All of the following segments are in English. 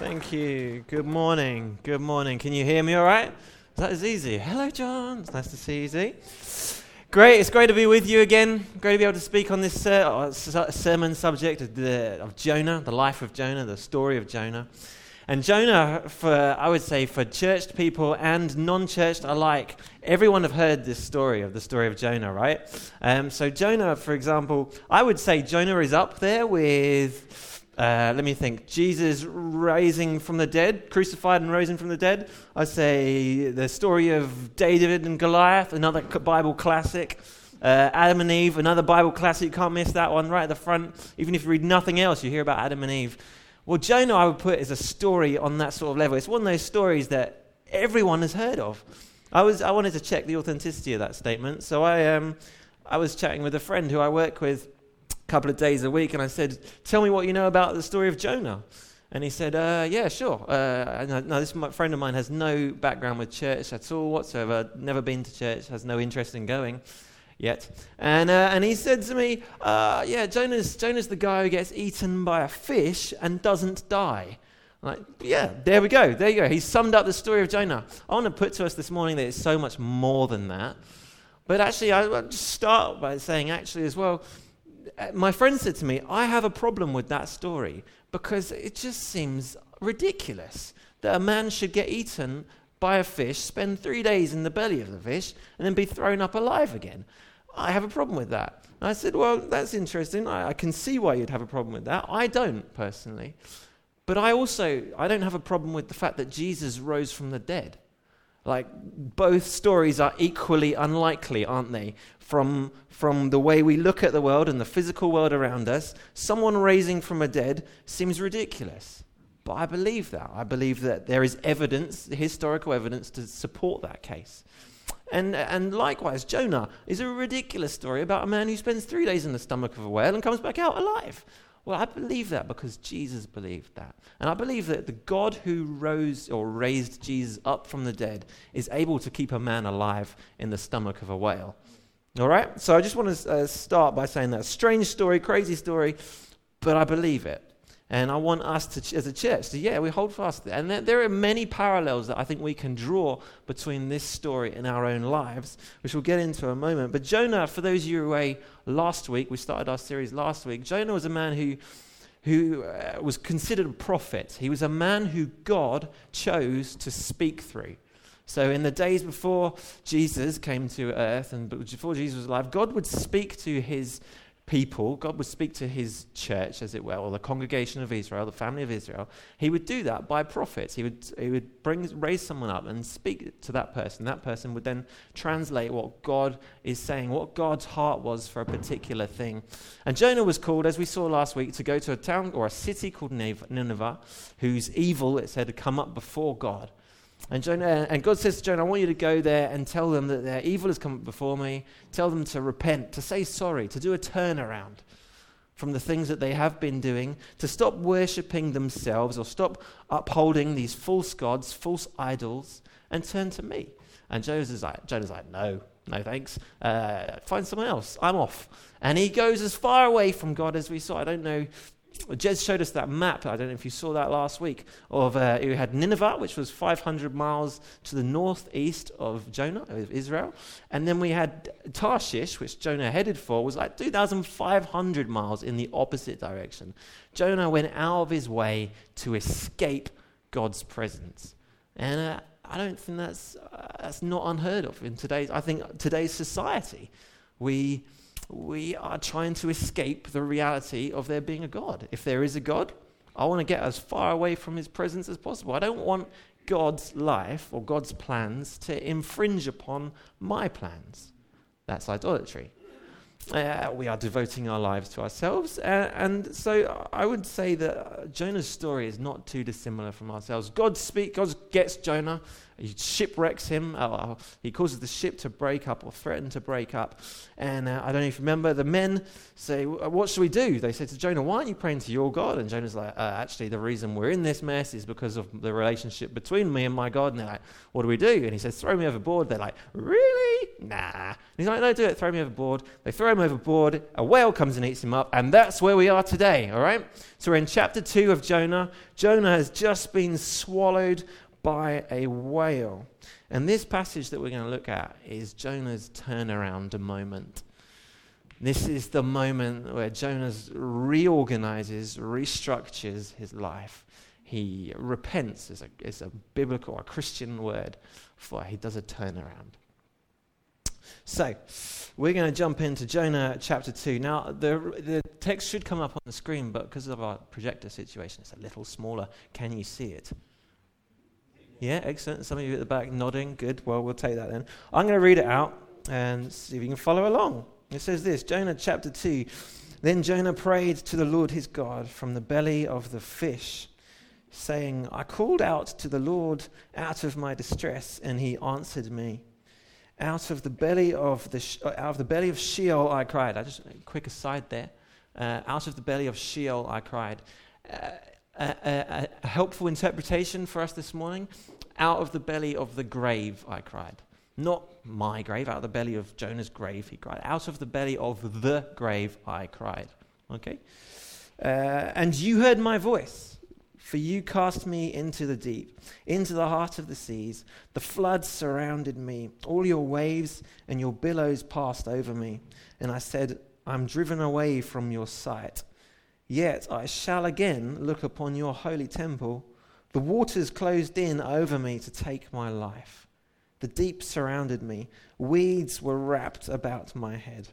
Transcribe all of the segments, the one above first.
Thank you. Good morning. Good morning. Can you hear me all right? That is easy. Hello, John. It's nice to see you, Z. Great. It's great to be with you again. Great to be able to speak on this uh, sermon subject of, the, of Jonah, the life of Jonah, the story of Jonah. And Jonah, for I would say, for churched people and non-churched alike, everyone have heard this story of the story of Jonah, right? Um, so Jonah, for example, I would say Jonah is up there with uh, let me think. Jesus rising from the dead, crucified and rising from the dead. I say the story of David and Goliath, another Bible classic. Uh, Adam and Eve, another Bible classic. You can't miss that one right at the front. Even if you read nothing else, you hear about Adam and Eve. Well, Jonah, I would put as a story on that sort of level. It's one of those stories that everyone has heard of. I was I wanted to check the authenticity of that statement, so I um, I was chatting with a friend who I work with couple of days a week, and I said, Tell me what you know about the story of Jonah. And he said, uh, Yeah, sure. Uh, no, this friend of mine has no background with church at all whatsoever, never been to church, has no interest in going yet. And, uh, and he said to me, uh, Yeah, Jonah's, Jonah's the guy who gets eaten by a fish and doesn't die. Like, yeah, there we go. There you go. He summed up the story of Jonah. I want to put to us this morning that it's so much more than that. But actually, I want to start by saying, actually, as well, Uh, my friend said to me, I have a problem with that story because it just seems ridiculous that a man should get eaten by a fish, spend three days in the belly of the fish, and then be thrown up alive again. I have a problem with that. And I said, Well, that's interesting. I, I can see why you'd have a problem with that. I don't, personally. But I also I don't have a problem with the fact that Jesus rose from the dead. Like, both stories are equally unlikely, aren't they? From, from the way we look at the world and the physical world around us, someone raising from a dead seems ridiculous. But I believe that. I believe that there is evidence, historical evidence, to support that case. And, and likewise, Jonah is a ridiculous story about a man who spends three days in the stomach of a whale and comes back out alive. Well, I believe that because Jesus believed that. And I believe that the God who rose or raised Jesus up from the dead is able to keep a man alive in the stomach of a whale. All right? So I just want to uh, start by saying that strange story, crazy story, but I believe it. And I want us to, as a church, to, yeah, we hold fast. And there, there, are many parallels that I think we can draw between this story and our own lives, which we'll get into in a moment. But Jonah, for those of you who were away last week, we started our series last week. Jonah was a man who, who uh, was considered a prophet. He was a man who God chose to speak through. So, in the days before Jesus came to earth and before Jesus was alive, God would speak to his people, God would speak to his church, as it were, or the congregation of Israel, the family of Israel. He would do that by prophets. He would, he would bring, raise someone up and speak to that person. That person would then translate what God is saying, what God's heart was for a particular thing. And Jonah was called, as we saw last week, to go to a town or a city called Nineveh, whose evil, it said, had come up before God. And, Jonah, and God says to Jonah, I want you to go there and tell them that their evil has come before me. Tell them to repent, to say sorry, to do a turnaround from the things that they have been doing, to stop worshipping themselves or stop upholding these false gods, false idols, and turn to me. And Jonah's like, Jonah's like no, no thanks. Uh, find someone else. I'm off. And he goes as far away from God as we saw. I don't know Jez showed us that map, I don't know if you saw that last week, of uh, you had Nineveh, which was 500 miles to the northeast of Jonah, of Israel. And then we had Tarshish, which Jonah headed for, was like 2,500 miles in the opposite direction. Jonah went out of his way to escape God's presence. And uh, I don't think that's, uh, that's not unheard of in today's, I think, today's society. We we are trying to escape the reality of there being a God. If there is a God, I want to get as far away from his presence as possible. I don't want God's life or God's plans to infringe upon my plans. That's idolatry. Uh, we are devoting our lives to ourselves. Uh, and so I would say that Jonah's story is not too dissimilar from ourselves. God speaks, God gets Jonah he shipwrecks him. Uh, he causes the ship to break up or threaten to break up. And uh, I don't know if you remember, the men say, What should we do? They say to Jonah, Why aren't you praying to your God? And Jonah's like, uh, Actually, the reason we're in this mess is because of the relationship between me and my God. And they're like, What do we do? And he says, Throw me overboard. They're like, Really? Nah. And he's like, No, do it. Throw me overboard. They throw him overboard. A whale comes and eats him up. And that's where we are today, all right? So we're in chapter 2 of Jonah. Jonah has just been swallowed by a whale. And this passage that we're going to look at is Jonah's turnaround moment. This is the moment where Jonah reorganizes, restructures his life. He repents, is a, is a biblical, a Christian word for he does a turnaround. So, we're going to jump into Jonah chapter 2. Now, the, the text should come up on the screen, but because of our projector situation, it's a little smaller. Can you see it? Yeah, excellent. Some of you at the back nodding. Good. Well, we'll take that then. I'm going to read it out and see if you can follow along. It says this Jonah chapter 2. Then Jonah prayed to the Lord his God from the belly of the fish, saying, I called out to the Lord out of my distress, and he answered me. Out of the belly of the uh, out of the belly of Sheol I cried. I just quick aside there. Uh, out of the belly of Sheol I cried. Uh, a, a, helpful interpretation for us this morning. Out of the belly of the grave, I cried. Not my grave, out of the belly of Jonah's grave, he cried. Out of the belly of the grave, I cried. Okay? Uh, and you heard my voice, for you cast me into the deep, into the heart of the seas. The floods surrounded me. All your waves and your billows passed over me. And I said, I'm driven away from your sight. Yet I shall again look upon your holy temple. The waters closed in over me to take my life. The deep surrounded me. Weeds were wrapped about my head.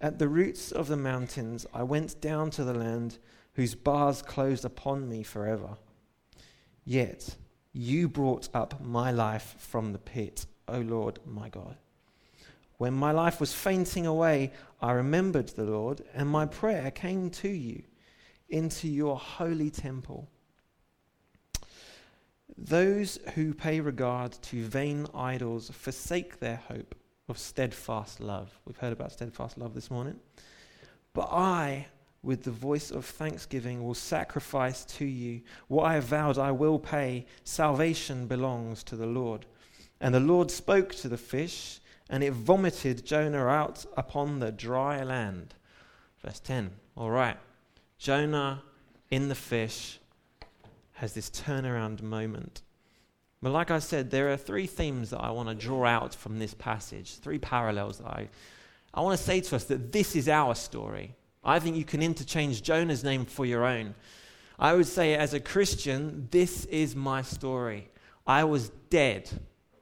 At the roots of the mountains, I went down to the land whose bars closed upon me forever. Yet you brought up my life from the pit, O Lord my God. When my life was fainting away, I remembered the Lord, and my prayer came to you into your holy temple. Those who pay regard to vain idols forsake their hope of steadfast love. We've heard about steadfast love this morning. But I, with the voice of thanksgiving, will sacrifice to you. What I have vowed, I will pay. Salvation belongs to the Lord. And the Lord spoke to the fish and it vomited Jonah out upon the dry land. Verse 10. All right. Jonah in the fish has this turnaround moment. But like I said, there are three themes that I want to draw out from this passage, three parallels that I, I want to say to us that this is our story. I think you can interchange Jonah's name for your own. I would say, as a Christian, this is my story. I was dead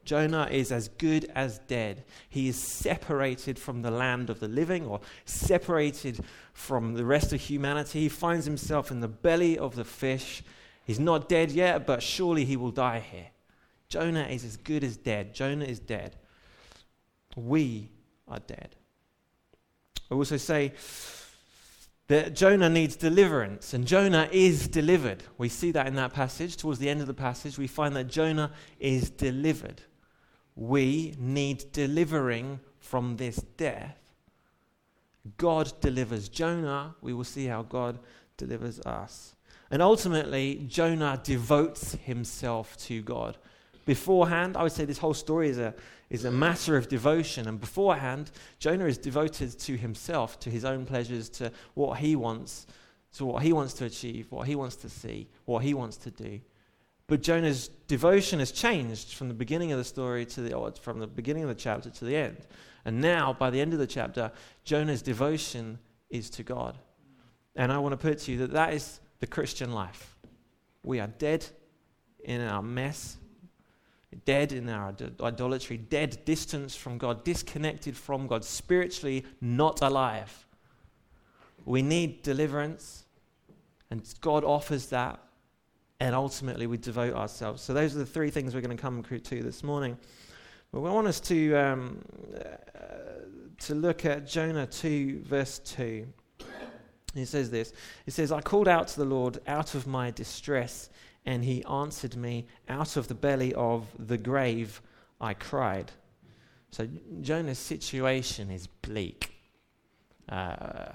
Jonah is as good as dead. He is separated from the land of the living or separated from the rest of humanity. He finds himself in the belly of the fish. He's not dead yet, but surely he will die here. Jonah is as good as dead. Jonah is dead. We are dead. I also say that Jonah needs deliverance, and Jonah is delivered. We see that in that passage. Towards the end of the passage, we find that Jonah is delivered we need delivering from this death. God delivers Jonah. We will see how God delivers us. And ultimately, Jonah devotes himself to God. Beforehand, I would say this whole story is a, is a matter of devotion. And beforehand, Jonah is devoted to himself, to his own pleasures, to what he wants, to what he wants to achieve, what he wants to see, what he wants to do. But Jonah's devotion has changed from the beginning of the story to the from the beginning of the chapter to the end. And now, by the end of the chapter, Jonah's devotion is to God. And I want to put to you that that is the Christian life. We are dead in our mess, dead in our idolatry, dead, distance from God, disconnected from God, spiritually not alive. We need deliverance, and God offers that and ultimately we devote ourselves. So those are the three things we're going to come to this morning. But we want us to um, uh, to look at Jonah 2, verse 2. He says this. He says, I called out to the Lord out of my distress, and he answered me, Out of the belly of the grave I cried. So Jonah's situation is bleak. Uh,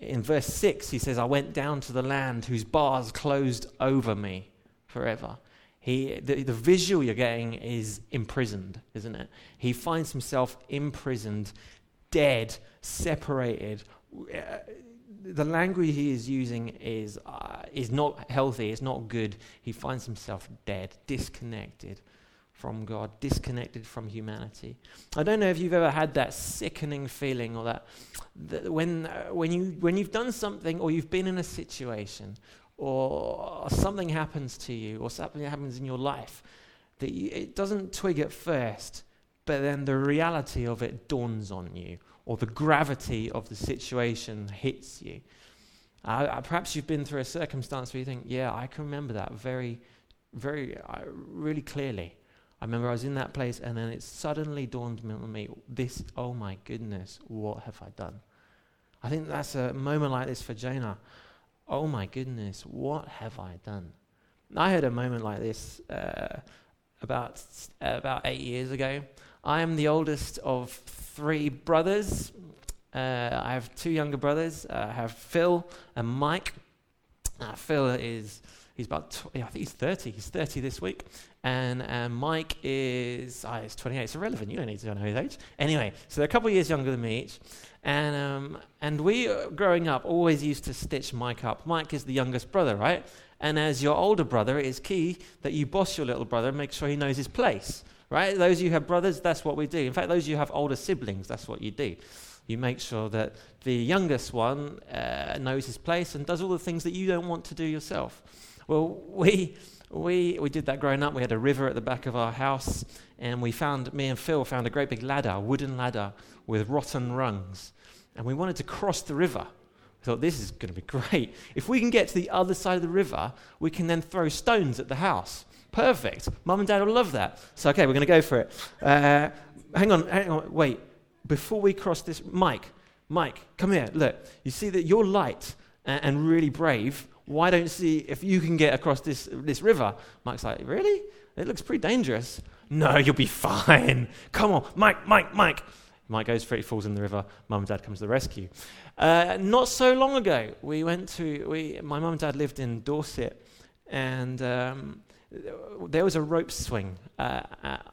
in verse 6, he says, I went down to the land whose bars closed over me forever. He, the, the visual you're getting is imprisoned, isn't it? He finds himself imprisoned, dead, separated. Uh, the language he is using is, uh, is not healthy, it's not good. He finds himself dead, disconnected from God, disconnected from humanity. I don't know if you've ever had that sickening feeling or that, that when, uh, when, you, when you've done something or you've been in a situation or something happens to you or something happens in your life that you, it doesn't twig at first, but then the reality of it dawns on you or the gravity of the situation hits you. Uh, perhaps you've been through a circumstance where you think, yeah, I can remember that very, very, uh, really clearly. I remember I was in that place and then it suddenly dawned on me, this, oh my goodness, what have I done? I think that's a moment like this for Jonah. Oh my goodness, what have I done? I had a moment like this uh, about, uh, about eight years ago. I am the oldest of three brothers. Uh, I have two younger brothers. Uh, I have Phil and Mike. Uh, Phil is he's about tw- I think he's 30. He's 30 this week, and uh, Mike is oh, he's 28. It's irrelevant. You don't need to know his age. Anyway, so they're a couple of years younger than me each, and um, and we uh, growing up always used to stitch Mike up. Mike is the youngest brother, right? And as your older brother, it is key that you boss your little brother and make sure he knows his place right? Those of you who have brothers, that's what we do. In fact, those of you who have older siblings, that's what you do. You make sure that the youngest one uh, knows his place and does all the things that you don't want to do yourself. Well, we, we, we did that growing up. We had a river at the back of our house, and we found, me and Phil found a great big ladder, a wooden ladder with rotten rungs. And we wanted to cross the river. We thought, this is going to be great. If we can get to the other side of the river, we can then throw stones at the house. Perfect. Mum and dad will love that. So, okay, we're going to go for it. Uh, hang on, hang on, wait. Before we cross this, Mike, Mike, come here. Look, you see that you're light and, and really brave. Why don't you see if you can get across this, this river? Mike's like, really? It looks pretty dangerous. No, you'll be fine. Come on, Mike, Mike, Mike. Mike goes for it, falls in the river. Mum and dad comes to the rescue. Uh, not so long ago, we went to, we, my mum and dad lived in Dorset, and um, there was a rope swing, uh,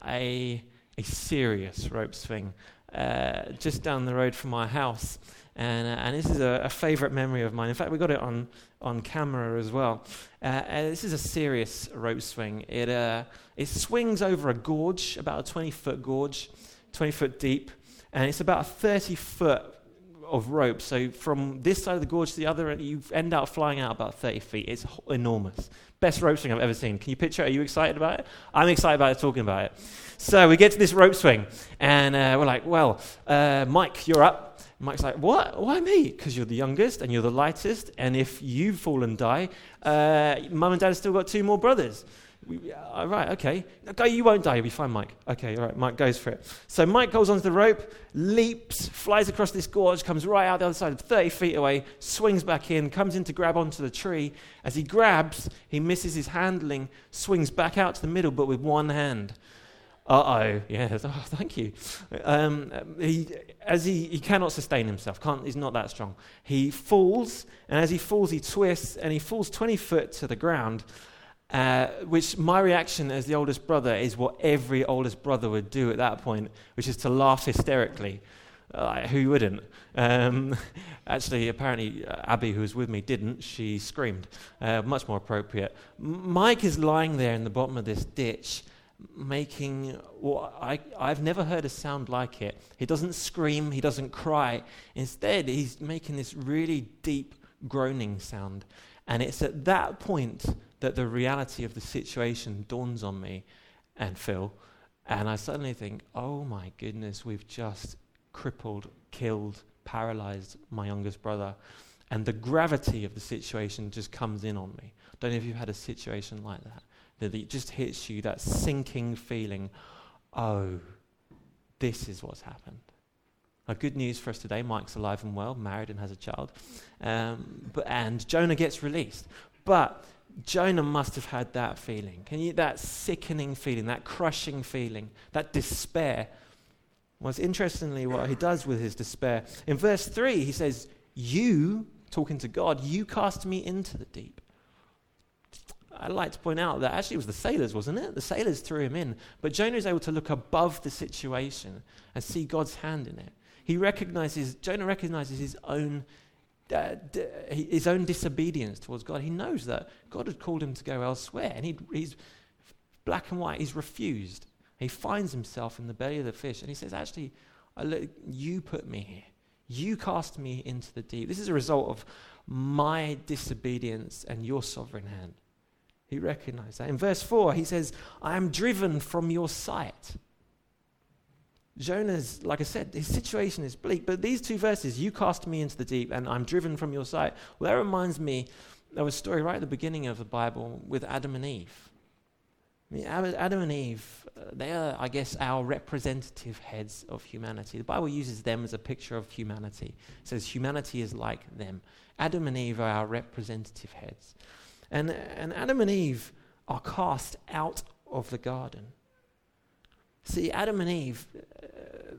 a, a serious rope swing, uh, just down the road from my house. And, uh, and this is a, a favorite memory of mine. In fact, we got it on, on camera as well. Uh, this is a serious rope swing. It, uh, it swings over a gorge, about a 20 foot gorge, 20 foot deep, and it's about a 30 foot of rope. So from this side of the gorge to the other, you end up flying out about 30 feet. It's enormous. Best rope swing I've ever seen. Can you picture? It? Are you excited about it? I'm excited about it, talking about it. So we get to this rope swing, and uh, we're like, well, uh, Mike, you're up. Mike's like, what? Why me? Because you're the youngest and you're the lightest, and if you fall and die, uh, mum and dad have still got two more brothers. We, uh, right, okay. Okay, you won't die. You'll be fine, Mike. Okay, all right. Mike goes for it. So Mike goes onto the rope, leaps, flies across this gorge, comes right out the other side, 30 feet away, swings back in, comes in to grab onto the tree. As he grabs, he misses his handling, swings back out to the middle, but with one hand. Uh oh, yes. Oh, thank you. Um, he, as he, he cannot sustain himself, can't, he's not that strong. He falls, and as he falls, he twists, and he falls 20 foot to the ground. Uh, which my reaction as the oldest brother is what every oldest brother would do at that point, which is to laugh hysterically. Uh, who wouldn't? Um, actually, apparently, uh, Abby, who was with me, didn't. She screamed. Uh, much more appropriate. Mike is lying there in the bottom of this ditch, making what I, I've never heard a sound like it. He doesn't scream, he doesn't cry. Instead, he's making this really deep groaning sound. And it's at that point that the reality of the situation dawns on me and Phil, and I suddenly think, oh my goodness, we've just crippled, killed, paralyzed my youngest brother. And the gravity of the situation just comes in on me. Don't know if you've had a situation like that, that it just hits you, that sinking feeling, oh, this is what's happened. Now, good news for us today Mike's alive and well, married and has a child. Um, but, and Jonah gets released. But Jonah must have had that feeling. Can you that sickening feeling, that crushing feeling, that despair? Was interestingly what he does with his despair. In verse 3, he says, You, talking to God, you cast me into the deep. I'd like to point out that actually it was the sailors, wasn't it? The sailors threw him in. But Jonah is able to look above the situation and see God's hand in it. He recognizes, Jonah recognizes his own, uh, d- his own disobedience towards God. He knows that God had called him to go elsewhere, and he, he's black and white. He's refused. He finds himself in the belly of the fish, and he says, "Actually, look, you put me here. You cast me into the deep. This is a result of my disobedience and your sovereign hand." He recognized that. In verse 4, he says, I am driven from your sight. Jonah's, like I said, his situation is bleak, but these two verses, you cast me into the deep and I'm driven from your sight, well, that reminds me of a story right at the beginning of the Bible with Adam and Eve. I mean, Adam and Eve, uh, they are, I guess, our representative heads of humanity. The Bible uses them as a picture of humanity. It says humanity is like them. Adam and Eve are our representative heads. And, and Adam and Eve are cast out of the garden. See, Adam and Eve, uh,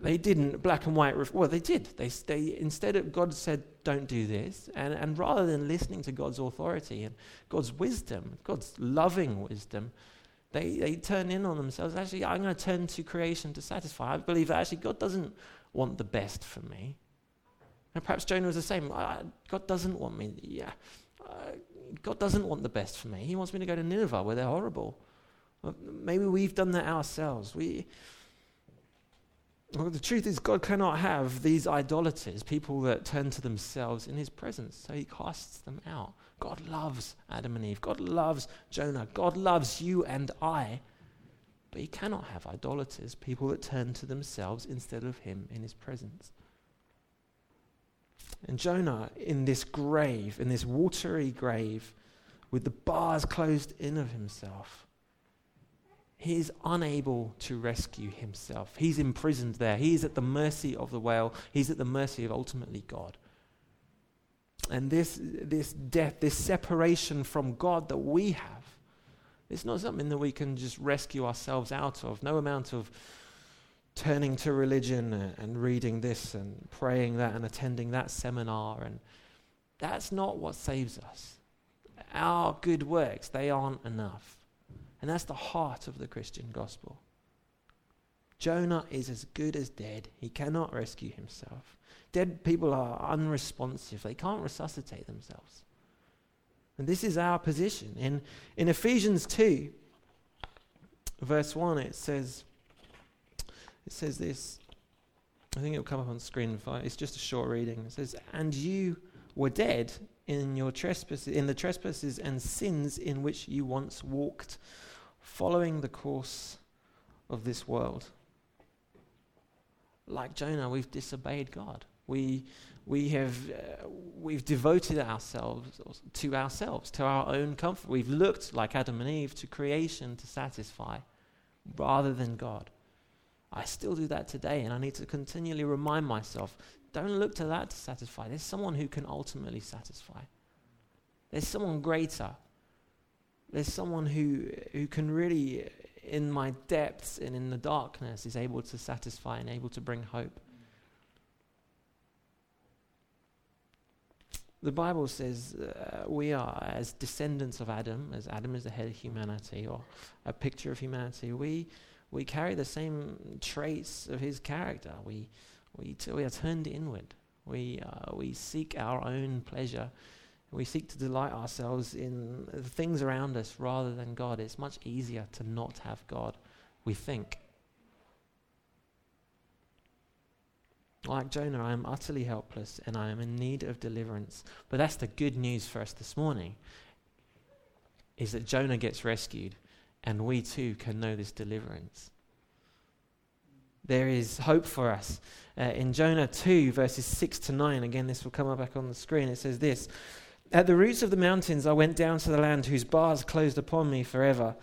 they didn't black and white. Ref- well, they did. They, they instead of God said, "Don't do this," and and rather than listening to God's authority and God's wisdom, God's loving wisdom, they they turn in on themselves. Actually, I'm going to turn to creation to satisfy. I believe that actually God doesn't want the best for me. And perhaps Jonah was the same. God doesn't want me. Yeah, uh, God doesn't want the best for me. He wants me to go to Nineveh where they're horrible. Maybe we've done that ourselves. We, well, the truth is, God cannot have these idolaters, people that turn to themselves in His presence, so He casts them out. God loves Adam and Eve. God loves Jonah. God loves you and I. But He cannot have idolaters, people that turn to themselves instead of Him in His presence. And Jonah, in this grave, in this watery grave, with the bars closed in of himself, he is unable to rescue himself. He's imprisoned there. He's at the mercy of the whale. He's at the mercy of ultimately God. And this, this death, this separation from God that we have, it's not something that we can just rescue ourselves out of. No amount of turning to religion and reading this and praying that and attending that seminar and that's not what saves us. Our good works, they aren't enough. And that's the heart of the Christian gospel. Jonah is as good as dead. He cannot rescue himself. Dead people are unresponsive. They can't resuscitate themselves. And this is our position. In, in Ephesians 2, verse 1, it says, it says this. I think it'll come up on screen. It's just a short reading. It says, "And you were dead in your trespasses, in the trespasses and sins in which you once walked, following the course of this world." Like Jonah, we've disobeyed God. We we have uh, we've devoted ourselves to ourselves, to our own comfort. We've looked like Adam and Eve to creation to satisfy, rather than God. I still do that today, and I need to continually remind myself don't look to that to satisfy. There's someone who can ultimately satisfy. There's someone greater. There's someone who, who can really, in my depths and in the darkness, is able to satisfy and able to bring hope. The Bible says uh, we are, as descendants of Adam, as Adam is the head of humanity, or a picture of humanity, we we carry the same traits of his character. We, we, t- we are turned inward. We, uh, we seek our own pleasure. We seek to delight ourselves in the things around us rather than God. It's much easier to not have God, we think. Like Jonah, I am utterly helpless and I am in need of deliverance. But that's the good news for us this morning is that Jonah gets rescued and we too can know this deliverance. There is hope for us. Uh, in Jonah 2, verses 6 to 9, again, this will come up back on the screen. It says this At the roots of the mountains I went down to the land whose bars closed upon me forever.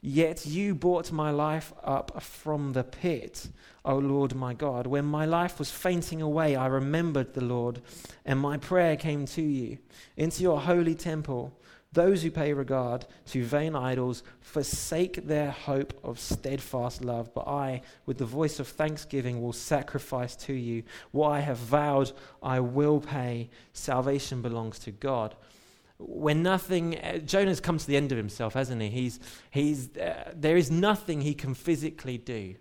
Yet you brought my life up from the pit, O Lord my God. When my life was fainting away, I remembered the Lord, and my prayer came to you, into your holy temple. Those who pay regard to vain idols forsake their hope of steadfast love, but I, with the voice of thanksgiving, will sacrifice to you. What I have vowed, I will pay. Salvation belongs to God. When nothing, uh, Jonah's come to the end of himself, hasn't he? He's, he's, uh, there is nothing he can physically do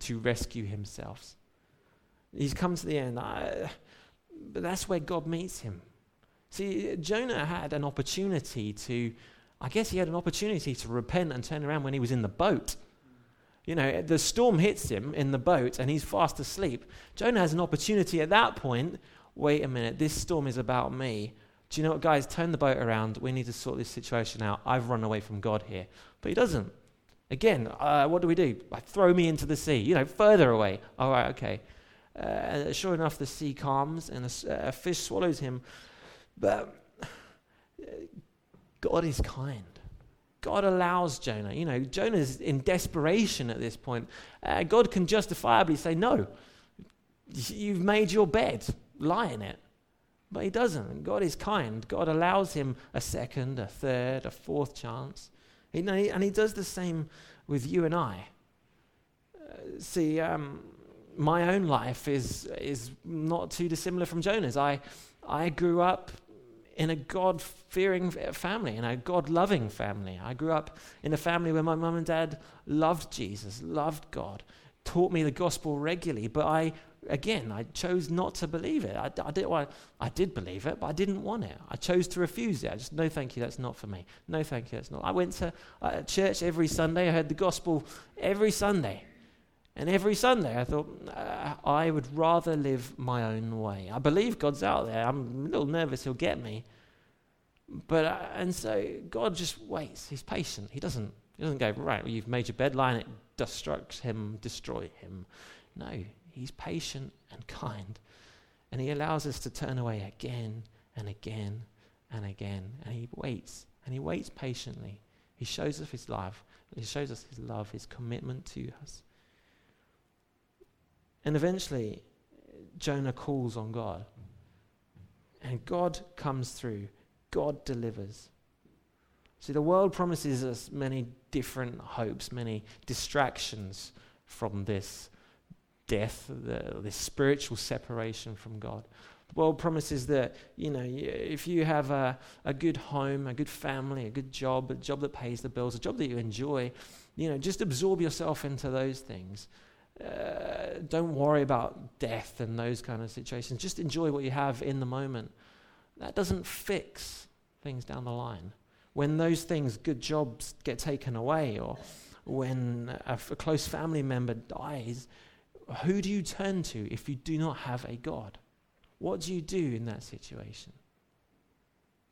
to rescue himself. He's come to the end. I, but that's where God meets him. See, Jonah had an opportunity to, I guess he had an opportunity to repent and turn around when he was in the boat. You know, the storm hits him in the boat and he's fast asleep. Jonah has an opportunity at that point wait a minute, this storm is about me. Do you know what, guys? Turn the boat around. We need to sort this situation out. I've run away from God here. But he doesn't. Again, uh, what do we do? throw me into the sea, you know, further away. All right, okay. Uh, sure enough, the sea calms and a, a fish swallows him. But God is kind. God allows Jonah. You know, Jonah's in desperation at this point. Uh, God can justifiably say, No, you've made your bed, lie in it. But he doesn't. God is kind. God allows him a second, a third, a fourth chance. He, and he does the same with you and I. Uh, see, um, my own life is, is not too dissimilar from Jonah's. I, I grew up in a God fearing family, in a God loving family. I grew up in a family where my mum and dad loved Jesus, loved God, taught me the gospel regularly, but I again, I chose not to believe it. I, I, did, well, I did believe it, but I didn't want it. I chose to refuse it. I just, no, thank you, that's not for me. No, thank you, that's not. I went to uh, church every Sunday. I heard the gospel every Sunday. And every Sunday I thought, uh, I would rather live my own way. I believe God's out there. I'm a little nervous he'll get me. But, uh, and so God just waits. He's patient. He doesn't, he doesn't go, right, well, you've made your bed, line it, destructs him, destroy him. No, he's patient and kind. And he allows us to turn away again and again and again. And he waits, and he waits patiently. He shows us his love. He shows us his love, his commitment to us. And eventually, Jonah calls on God. And God comes through. God delivers. See, the world promises us many different hopes, many distractions from this death, the, this spiritual separation from God. The world promises that, you know, if you have a, a good home, a good family, a good job, a job that pays the bills, a job that you enjoy, you know, just absorb yourself into those things. Uh, don't worry about death and those kind of situations. Just enjoy what you have in the moment. That doesn't fix things down the line. When those things, good jobs, get taken away, or when a, a close family member dies, who do you turn to if you do not have a God? What do you do in that situation?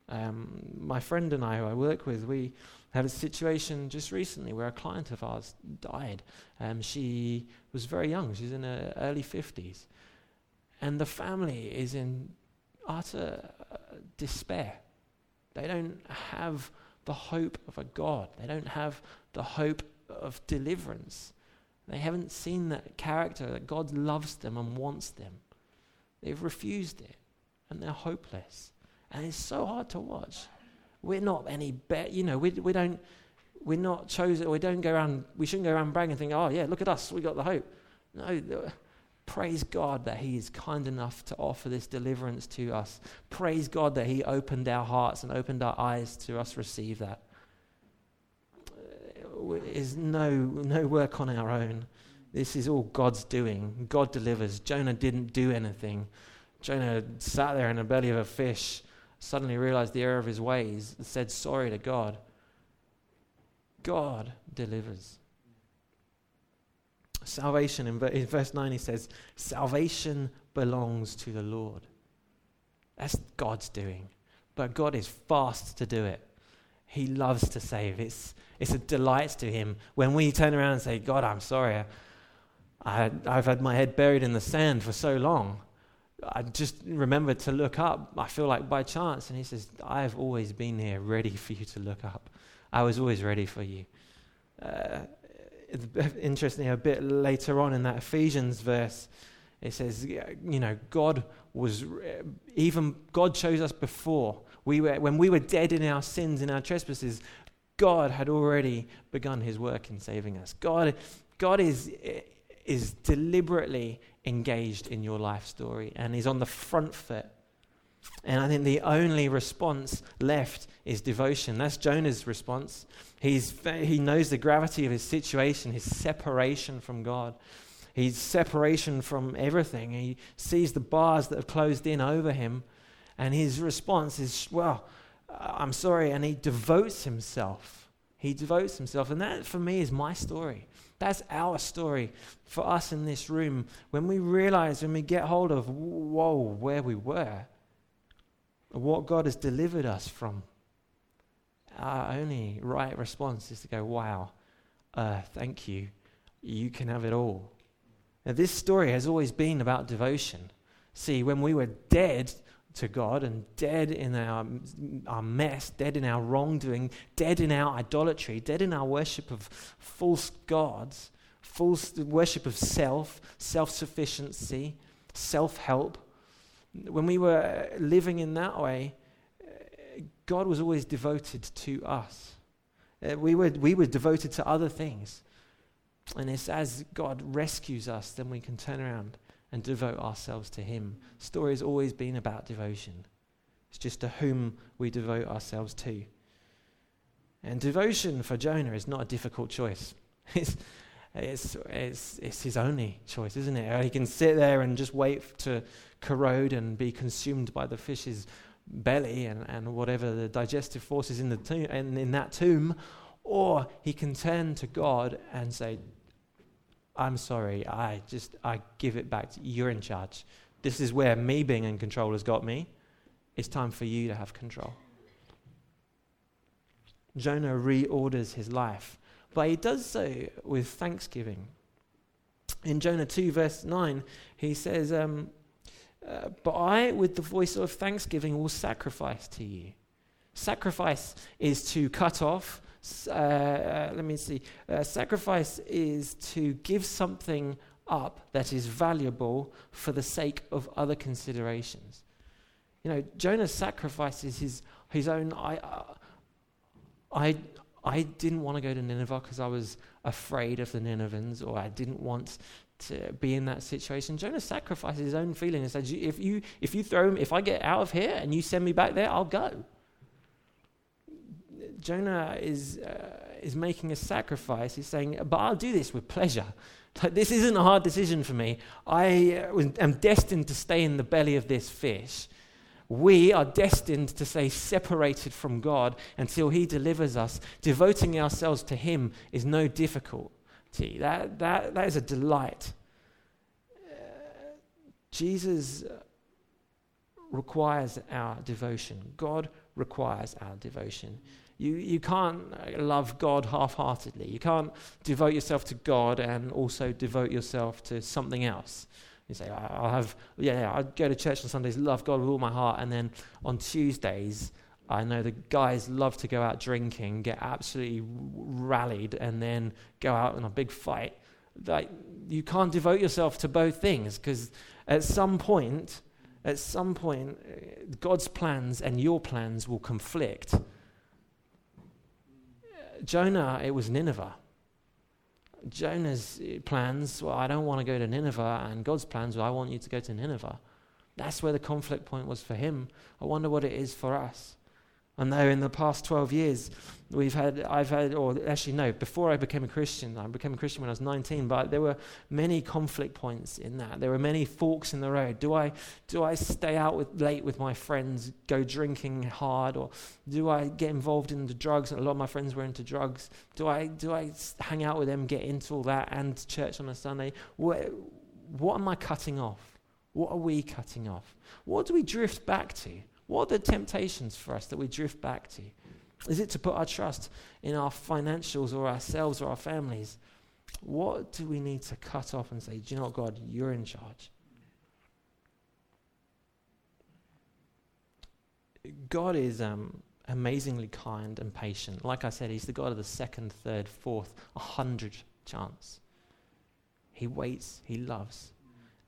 Um, my friend and I, who I work with, we had a situation just recently where a client of ours died. Um, she was very young, she's in her early 50s. And the family is in utter uh, despair. They don't have the hope of a God, they don't have the hope of deliverance. They haven't seen that character that God loves them and wants them. They've refused it and they're hopeless. And it's so hard to watch. We're not any better, you know, we, we don't, we're not chosen, we don't go around, we shouldn't go around bragging and think, oh yeah, look at us, we got the hope. No, praise God that He is kind enough to offer this deliverance to us. Praise God that He opened our hearts and opened our eyes to us receive that. Uh, is no, no work on our own. This is all God's doing. God delivers. Jonah didn't do anything. Jonah sat there in the belly of a fish suddenly realized the error of his ways and said sorry to God. God delivers. Salvation, in, verse 9, he says, Salvation belongs to the Lord. That's God's doing. But God is fast to do it. He loves to save. It's, it's a delight to him when we turn around and say, God, I'm sorry. I, I've had my head buried in the sand for so long. I just remembered to look up, I feel like by chance. And he says, I've always been here ready for you to look up. I was always ready for you. Uh, interestingly, a bit later on in that Ephesians verse, it says, you know, God was, even God chose us before We were, when we were dead in our sins and our trespasses, God had already begun his work in saving us. God, God is, is deliberately engaged in your life story and is on the front foot. And I think the only response left is devotion. That's Jonah's response. He's, he knows the gravity of his situation, his separation from God, his separation from everything. He sees the bars that have closed in over him, and his response is, Well, I'm sorry. And he devotes himself. He devotes himself. And that, for me, is my story. That's our story for us in this room. When we realize, when we get hold of, whoa, where we were, what God has delivered us from, our only right response is to go, wow, uh, thank you. You can have it all. Now, this story has always been about devotion. See, when we were dead to God and dead in our, our mess, dead in our wrongdoing, dead in our idolatry, dead in our worship of false gods, false worship of self, self sufficiency, self help, when we were living in that way, God was always devoted to us. Uh, we were, we were devoted to other things. And it's as God rescues us, then we can turn around and devote ourselves to Him. Story has always been about devotion. It's just to whom we devote ourselves to. And devotion for Jonah is not a difficult choice. It's, it's, it's, it's his only choice, isn't it? He can sit there and just wait to corrode and be consumed by the fish's belly and, and whatever the digestive forces in, the tomb, in, in that tomb, or he can turn to God and say, I'm sorry, I just, I give it back to you. You're in charge. This is where me being in control has got me. It's time for you to have control. Jonah reorders his life, but he does so with thanksgiving. In Jonah 2, verse 9, he says, um, uh, but I, with the voice of thanksgiving, will sacrifice to you. Sacrifice is to cut off. Uh, uh, let me see. Uh, sacrifice is to give something up that is valuable for the sake of other considerations. You know, Jonah sacrifices his, his own. I, uh, I, I didn't want to go to Nineveh because I was afraid of the Ninevans, or I didn't want to be in that situation. Jonah sacrifices his own feelings and said, if you, if you throw him, if I get out of here and you send me back there, I'll go. Jonah is, uh, is making a sacrifice. He's saying, but I'll do this with pleasure. this isn't a hard decision for me. I uh, am destined to stay in the belly of this fish. We are destined to stay separated from God until He delivers us. Devoting ourselves to Him is no difficulty. That, that, that is a delight. Uh, Jesus requires our devotion. God requires our devotion. You, you can't uh, love God half heartedly. You can't devote yourself to God and also devote yourself to something else. You say, I'll have, yeah, yeah, I go to church on Sundays, love God with all my heart, and then on Tuesdays, I know the guys love to go out drinking, get absolutely rallied, and then go out in a big fight. Like, you can't devote yourself to both things because at some point, at some point, uh, God's plans and your plans will conflict. Uh, Jonah, it was Nineveh. Jonah's uh, plans, well, I don't want to go to Nineveh, and God's plans, well, I want you to go to Nineveh. That's where the conflict point was for him. I wonder what it is for us. I know in the past 12 years, we've had, I've had, or actually, no, before I became a Christian, I became a Christian when I was 19, but there were many conflict points in that. There were many forks in the road. Do I, do I stay out with, late with my friends, go drinking hard, or do I get involved in the drugs? A lot of my friends were into drugs. Do I, do I hang out with them, get into all that, and church on a Sunday? What, what am I cutting off? What are we cutting off? What do we drift back to? What are the temptations for us that we drift back to? Is it to put our trust in our financials or ourselves or our families? What do we need to cut off and say, do you know what, God, you're in charge? God is um, amazingly kind and patient. Like I said, He's the God of the second, third, fourth, a hundred chance. He waits, He loves.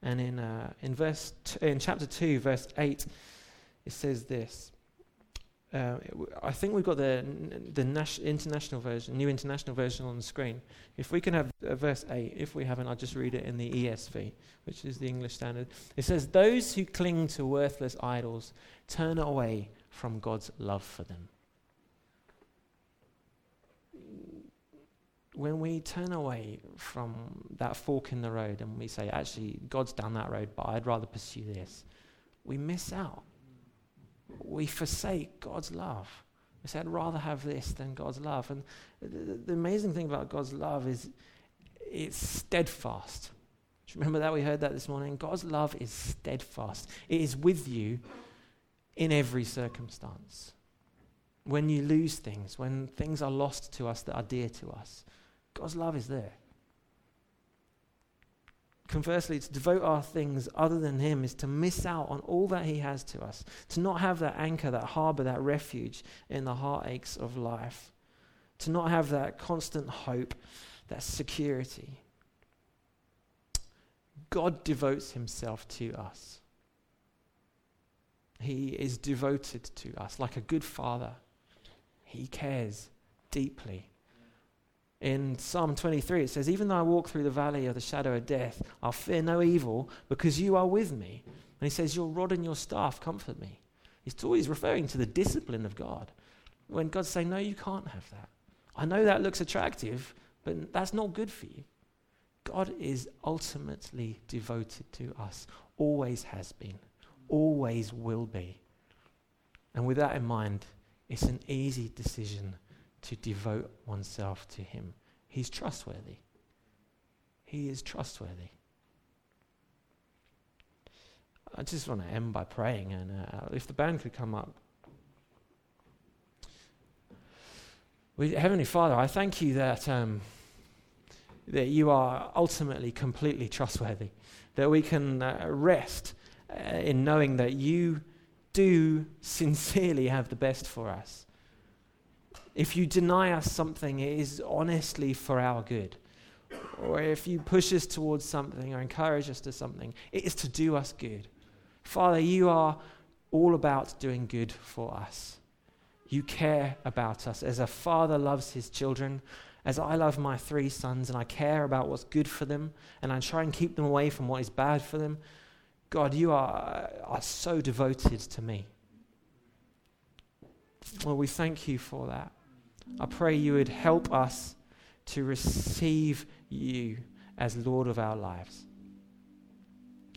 And in, uh, in, verse t- in chapter 2, verse 8, it says this uh, I think we've got the the nas- international version, new international version on the screen. If we can have uh, verse eight, if we haven't, I'll just read it in the ESV, which is the English Standard. It says, "Those who cling to worthless idols turn away from God's love for them." When we turn away from that fork in the road and we say, "Actually, God's down that road, but I'd rather pursue this," we miss out we forsake God's love. We say, I'd rather have this than God's love. And the, the amazing thing about God's love is it's steadfast. Do you remember that? We heard that this morning. God's love is steadfast, it is with you in every circumstance. When you lose things, when things are lost to us that are dear to us, God's love is there. Conversely, to devote our things other than Him is to miss out on all that He has to us, to not have that anchor, that harbor, that refuge in the heartaches of life, to not have that constant hope, that security. God devotes Himself to us. He is devoted to us like a good father. He cares deeply in Psalm 23, it says, Even though I walk through the valley of the shadow of death, I'll fear no evil because you are with me. And he says, Your rod and your staff comfort me. He's always referring to the discipline of God. When God's saying, No, you can't have that. I know that looks attractive, but that's not good for you. God is ultimately devoted to us, always has been, always will be. And with that in mind, it's an easy decision to devote oneself to Him. He's trustworthy. He is trustworthy. I just want to end by praying, and uh, if the band could come up. We, Heavenly Father, I thank you that, um, that you are ultimately completely trustworthy, that we can uh, rest uh, in knowing that you do sincerely have the best for us. If you deny us something, it is honestly for our good. Or if you push us towards something or encourage us to something, it is to do us good. Father, you are all about doing good for us. You care about us as a father loves his children, as I love my three sons and I care about what's good for them and I try and keep them away from what is bad for them. God, you are, are so devoted to me. Well, we thank you for that. I pray you would help us to receive you as Lord of our lives.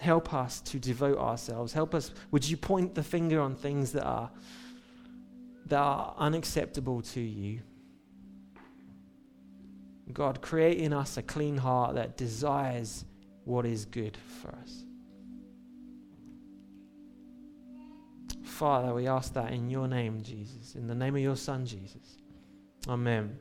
Help us to devote ourselves. Help us. Would you point the finger on things that are, that are unacceptable to you? God, create in us a clean heart that desires what is good for us. Father, we ask that in your name, Jesus, in the name of your Son, Jesus. Amen.